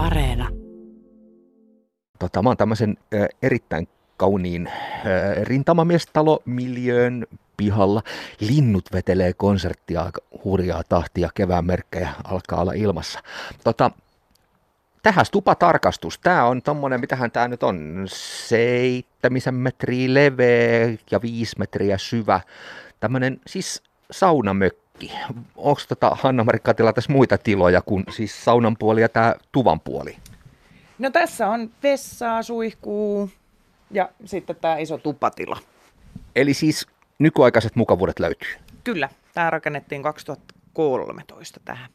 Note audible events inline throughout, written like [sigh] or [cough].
Areena. Tota, mä oon tämmöisen äh, erittäin kauniin äh, rintamamiestalo-miljöön pihalla. Linnut vetelee konserttia hurjaa tahtia, kevään merkkejä alkaa olla ilmassa. Tota, tähän stupatarkastus. Tämä on tommonen, mitähän tämä nyt on, seitsemisen metriä leveä ja viisi metriä syvä. Tämmöinen siis saunamökki. Onko tota Hanna-Mari Katila tässä muita tiloja kuin siis saunan puoli ja tämä tuvan puoli? No tässä on vessaa, suihkuu ja sitten tämä iso tupatila. Eli siis nykyaikaiset mukavuudet löytyy. Kyllä, tämä rakennettiin 2013 tähän.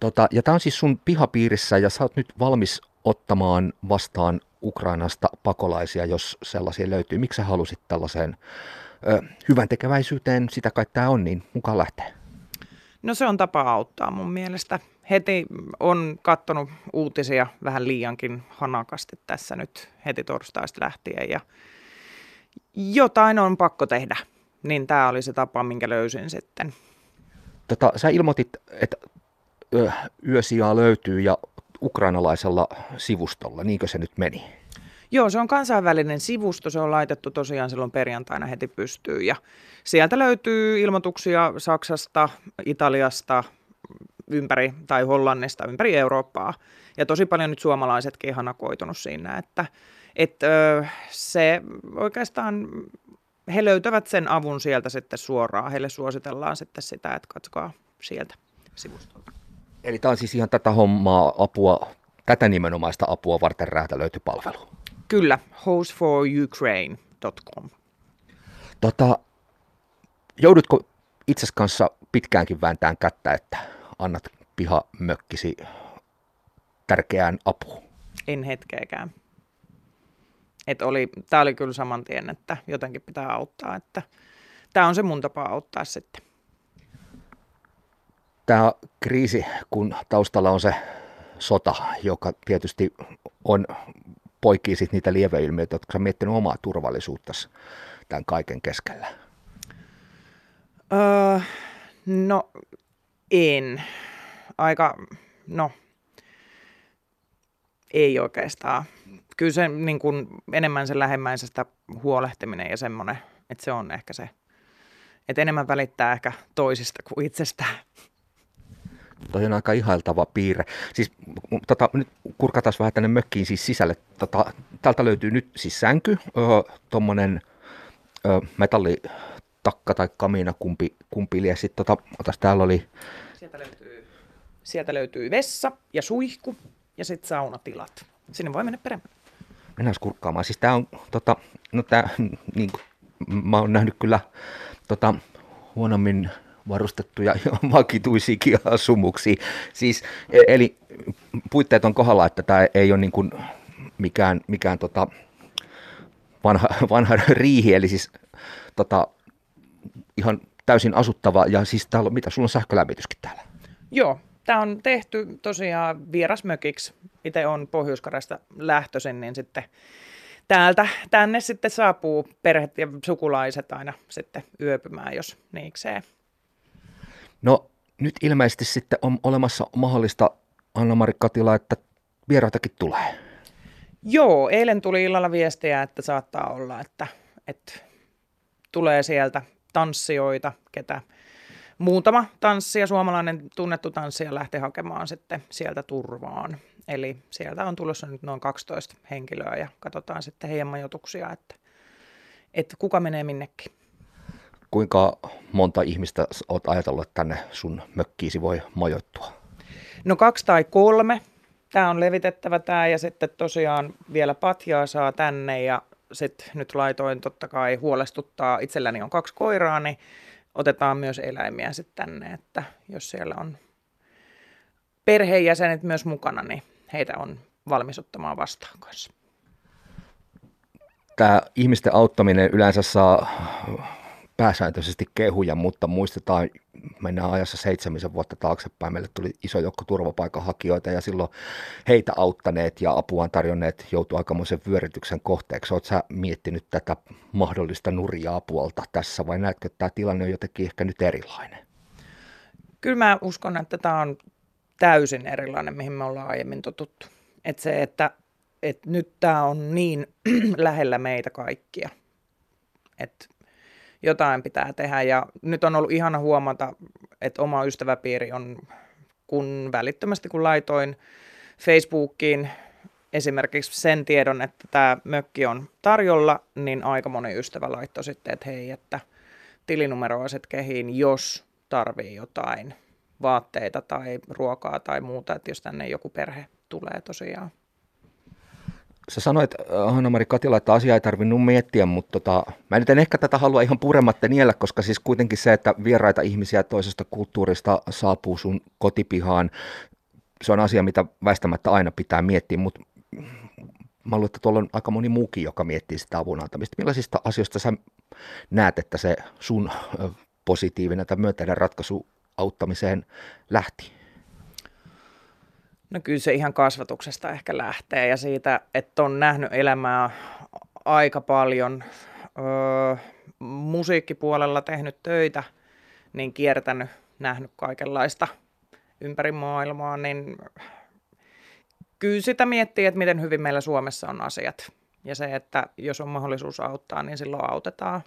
Tota, ja tämä on siis sun pihapiirissä ja sä oot nyt valmis ottamaan vastaan Ukrainasta pakolaisia, jos sellaisia löytyy. Miksi sä halusit tällaiseen hyvän tekeväisyyteen, sitä kai tämä on, niin mukaan lähtee? No se on tapa auttaa mun mielestä. Heti on kattonut uutisia vähän liiankin hanakasti tässä nyt heti torstaista lähtien ja jotain on pakko tehdä. Niin tämä oli se tapa, minkä löysin sitten. Tota, sä ilmoitit, että ö, yösijaa löytyy ja ukrainalaisella sivustolla, niinkö se nyt meni? Joo, se on kansainvälinen sivusto, se on laitettu tosiaan silloin perjantaina heti pystyyn ja sieltä löytyy ilmoituksia Saksasta, Italiasta, ympäri tai Hollannista, ympäri Eurooppaa. Ja tosi paljon nyt suomalaisetkin hanakoitunut siinä, että, että se oikeastaan he löytävät sen avun sieltä sitten suoraan. Heille suositellaan sitten sitä, että katsokaa sieltä sivustolta. Eli tämä on siis ihan tätä hommaa, apua, tätä nimenomaista apua varten räätälöity palvelu. Kyllä, hoseforukraine.com. Tota, joudutko itse kanssa pitkäänkin vääntään kättä, että annat pihamökkisi tärkeään apuun? En hetkeäkään. Et oli, tämä oli kyllä saman tien, että jotenkin pitää auttaa. Että tämä on se mun tapa auttaa sitten. Tämä kriisi, kun taustalla on se sota, joka tietysti on poikii sit niitä lieveilmiöitä, jotka on miettinyt omaa turvallisuutta tämän kaiken keskellä? Öö, no, en. Aika, no, ei oikeastaan. Kyllä se niin kuin, enemmän sen lähemmäisestä huolehtiminen ja semmoinen, että se on ehkä se, että enemmän välittää ehkä toisista kuin itsestään. Toi on aika ihailtava piirre. Siis tota, nyt kurkataan vähän tänne mökkiin siis sisälle. Tota, täältä löytyy nyt siis sänky, tuommoinen metallitakka tai kamina, kumpi, kumpi lie. Sitten tota, otas, täällä oli... Sieltä löytyy, sieltä löytyy vessa ja suihku ja sitten saunatilat. Sinne voi mennä peremmälle. Mennään kurkkaamaan. Siis tää on, tota, no tää, niin mä oon nähnyt kyllä tota, huonommin varustettuja vakituisiakin [laughs] asumuksia. Siis, e- eli puitteet on kohdalla, että tämä ei ole niin kuin mikään, mikään tota vanha, [laughs] vanha riihi, eli siis tota, ihan täysin asuttava, ja siis täällä on, mitä, sulla on sähkölämmityskin täällä? Joo, tämä on tehty tosiaan vierasmökiksi. Itse on pohjois lähtöisin, niin sitten täältä tänne sitten saapuu perheet ja sukulaiset aina sitten yöpymään, jos niikseen. No nyt ilmeisesti sitten on olemassa mahdollista, Anna-Mari Katila, että vieraitakin tulee. Joo, eilen tuli illalla viestiä, että saattaa olla, että, että tulee sieltä tanssijoita, ketä muutama tanssija, suomalainen tunnettu tanssija lähti hakemaan sitten sieltä turvaan. Eli sieltä on tulossa nyt noin 12 henkilöä ja katsotaan sitten heidän majoituksia, että, että kuka menee minnekin. Kuinka monta ihmistä olet ajatellut, että tänne sun mökkiisi voi majoittua? No kaksi tai kolme. Tämä on levitettävä tämä ja sitten tosiaan vielä patjaa saa tänne ja sitten nyt laitoin totta kai huolestuttaa. Itselläni on kaksi koiraa, niin otetaan myös eläimiä sitten tänne, että jos siellä on perheenjäsenet myös mukana, niin heitä on valmis ottamaan vastaan kanssa. Tämä ihmisten auttaminen yleensä saa pääsääntöisesti kehuja, mutta muistetaan, mennään ajassa seitsemisen vuotta taaksepäin, meille tuli iso joukko turvapaikanhakijoita ja silloin heitä auttaneet ja apuaan tarjonneet joutu aikamoisen vyörytyksen kohteeksi. Oletko sä miettinyt tätä mahdollista nurjaa puolta tässä vai näetkö, että tämä tilanne on jotenkin ehkä nyt erilainen? Kyllä mä uskon, että tämä on täysin erilainen, mihin me ollaan aiemmin totuttu. Et se, että et nyt tämä on niin [clears throat] lähellä meitä kaikkia, että jotain pitää tehdä. Ja nyt on ollut ihana huomata, että oma ystäväpiiri on, kun välittömästi kun laitoin Facebookiin esimerkiksi sen tiedon, että tämä mökki on tarjolla, niin aika moni ystävä laittoi sitten, että hei, että tilinumeroiset kehiin, jos tarvii jotain vaatteita tai ruokaa tai muuta, että jos tänne joku perhe tulee tosiaan. Sä sanoit, äh, Hanna-Mari Katila, että asia ei tarvinnut miettiä, mutta tota, mä nyt en ehkä tätä halua ihan purematta niellä, koska siis kuitenkin se, että vieraita ihmisiä toisesta kulttuurista saapuu sun kotipihaan, se on asia, mitä väistämättä aina pitää miettiä, mutta mä luulen, että tuolla on aika moni muukin, joka miettii sitä avun antamista. Millaisista asioista sä näet, että se sun positiivinen tai myönteinen ratkaisu auttamiseen lähti? No kyllä se ihan kasvatuksesta ehkä lähtee ja siitä, että on nähnyt elämää aika paljon öö, musiikkipuolella tehnyt töitä, niin kiertänyt, nähnyt kaikenlaista ympäri maailmaa, niin kyllä sitä miettii, että miten hyvin meillä Suomessa on asiat. Ja se, että jos on mahdollisuus auttaa, niin silloin autetaan.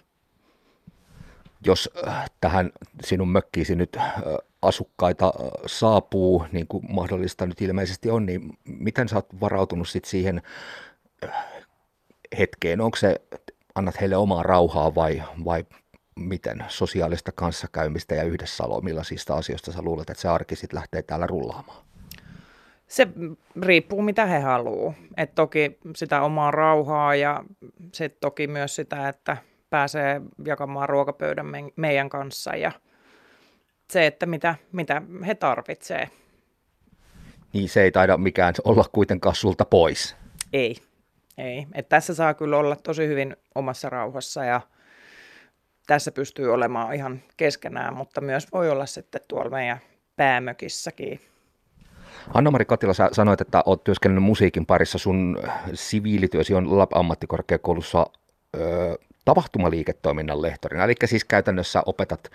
Jos äh, tähän sinun mökkiisi nyt äh, asukkaita äh, saapuu, niin kuin mahdollista nyt ilmeisesti on, niin miten sä oot varautunut sit siihen hetkeen? Onko se, annat heille omaa rauhaa vai, vai miten sosiaalista kanssakäymistä ja yhdessäoloa, millaisista asioista sä luulet, että se arki sitten lähtee täällä rullaamaan? Se riippuu mitä he haluaa. Et toki sitä omaa rauhaa ja se toki myös sitä, että pääsee jakamaan ruokapöydän me- meidän kanssa ja se, että mitä, mitä he tarvitsee. Niin se ei taida mikään olla kuitenkaan sulta pois. Ei, ei. Et tässä saa kyllä olla tosi hyvin omassa rauhassa ja tässä pystyy olemaan ihan keskenään, mutta myös voi olla sitten tuolla meidän päämökissäkin. Anna-Mari Katila, sä sanoit, että olet työskennellyt musiikin parissa. Sun siviilityösi on Lab-ammattikorkeakoulussa ö, tapahtumaliiketoiminnan lehtorina. Eli siis käytännössä opetat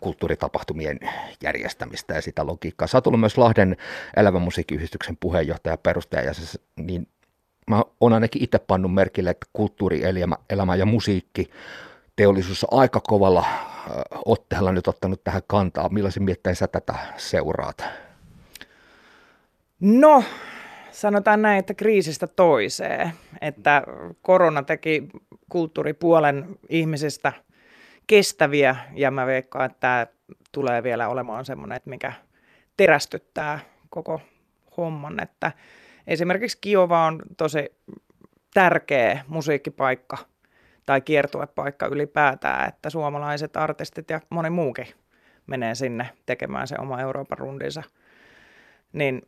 kulttuuritapahtumien järjestämistä ja sitä logiikkaa. Sä oot myös Lahden elävän musiikkiyhdistyksen puheenjohtaja ja perustaja, ja se, niin mä oon ainakin itse pannut merkille, että kulttuurielämä elämä ja musiikki teollisuus on aika kovalla otteella nyt ottanut tähän kantaa. Millaisen miettein sä tätä seuraat? No, sanotaan näin, että kriisistä toiseen. Että korona teki kulttuuripuolen ihmisistä kestäviä ja mä veikkaan, että tämä tulee vielä olemaan semmoinen, että mikä terästyttää koko homman. Että esimerkiksi Kiova on tosi tärkeä musiikkipaikka tai kiertuepaikka ylipäätään, että suomalaiset artistit ja moni muukin menee sinne tekemään se oma Euroopan rundinsa. Niin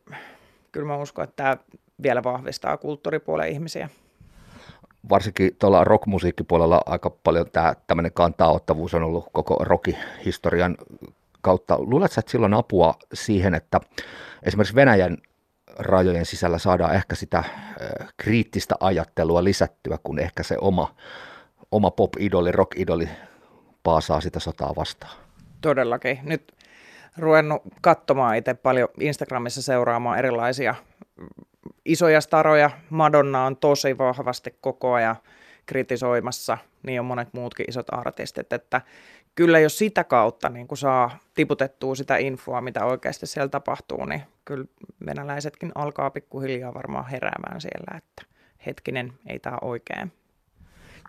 kyllä mä uskon, että tämä vielä vahvistaa kulttuuripuolen ihmisiä. Varsinkin tuolla rockmusiikkipuolella aika paljon tämä tämmöinen kantaottavuus on ollut koko rockihistorian kautta. Luuletko, että silloin apua siihen, että esimerkiksi Venäjän rajojen sisällä saadaan ehkä sitä kriittistä ajattelua lisättyä, kun ehkä se oma, oma pop-idoli, rock-idoli paasaa sitä sotaa vastaan? Todellakin. Nyt ruvennut katsomaan itse paljon Instagramissa seuraamaan erilaisia isoja staroja. Madonna on tosi vahvasti koko ajan kritisoimassa, niin on monet muutkin isot artistit, että kyllä jos sitä kautta niin kun saa tiputettua sitä infoa, mitä oikeasti siellä tapahtuu, niin kyllä venäläisetkin alkaa pikkuhiljaa varmaan heräämään siellä, että hetkinen, ei tämä oikein.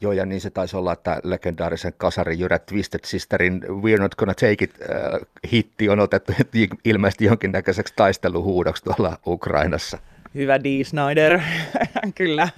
Joo, ja niin se taisi olla, että legendaarisen kasarin Jyrä Twisted Sisterin We're Not Gonna Take It äh, hitti on otettu ilmeisesti jonkinnäköiseksi taisteluhuudoksi tuolla Ukrainassa hyvä D. Snyder, [laughs] kyllä.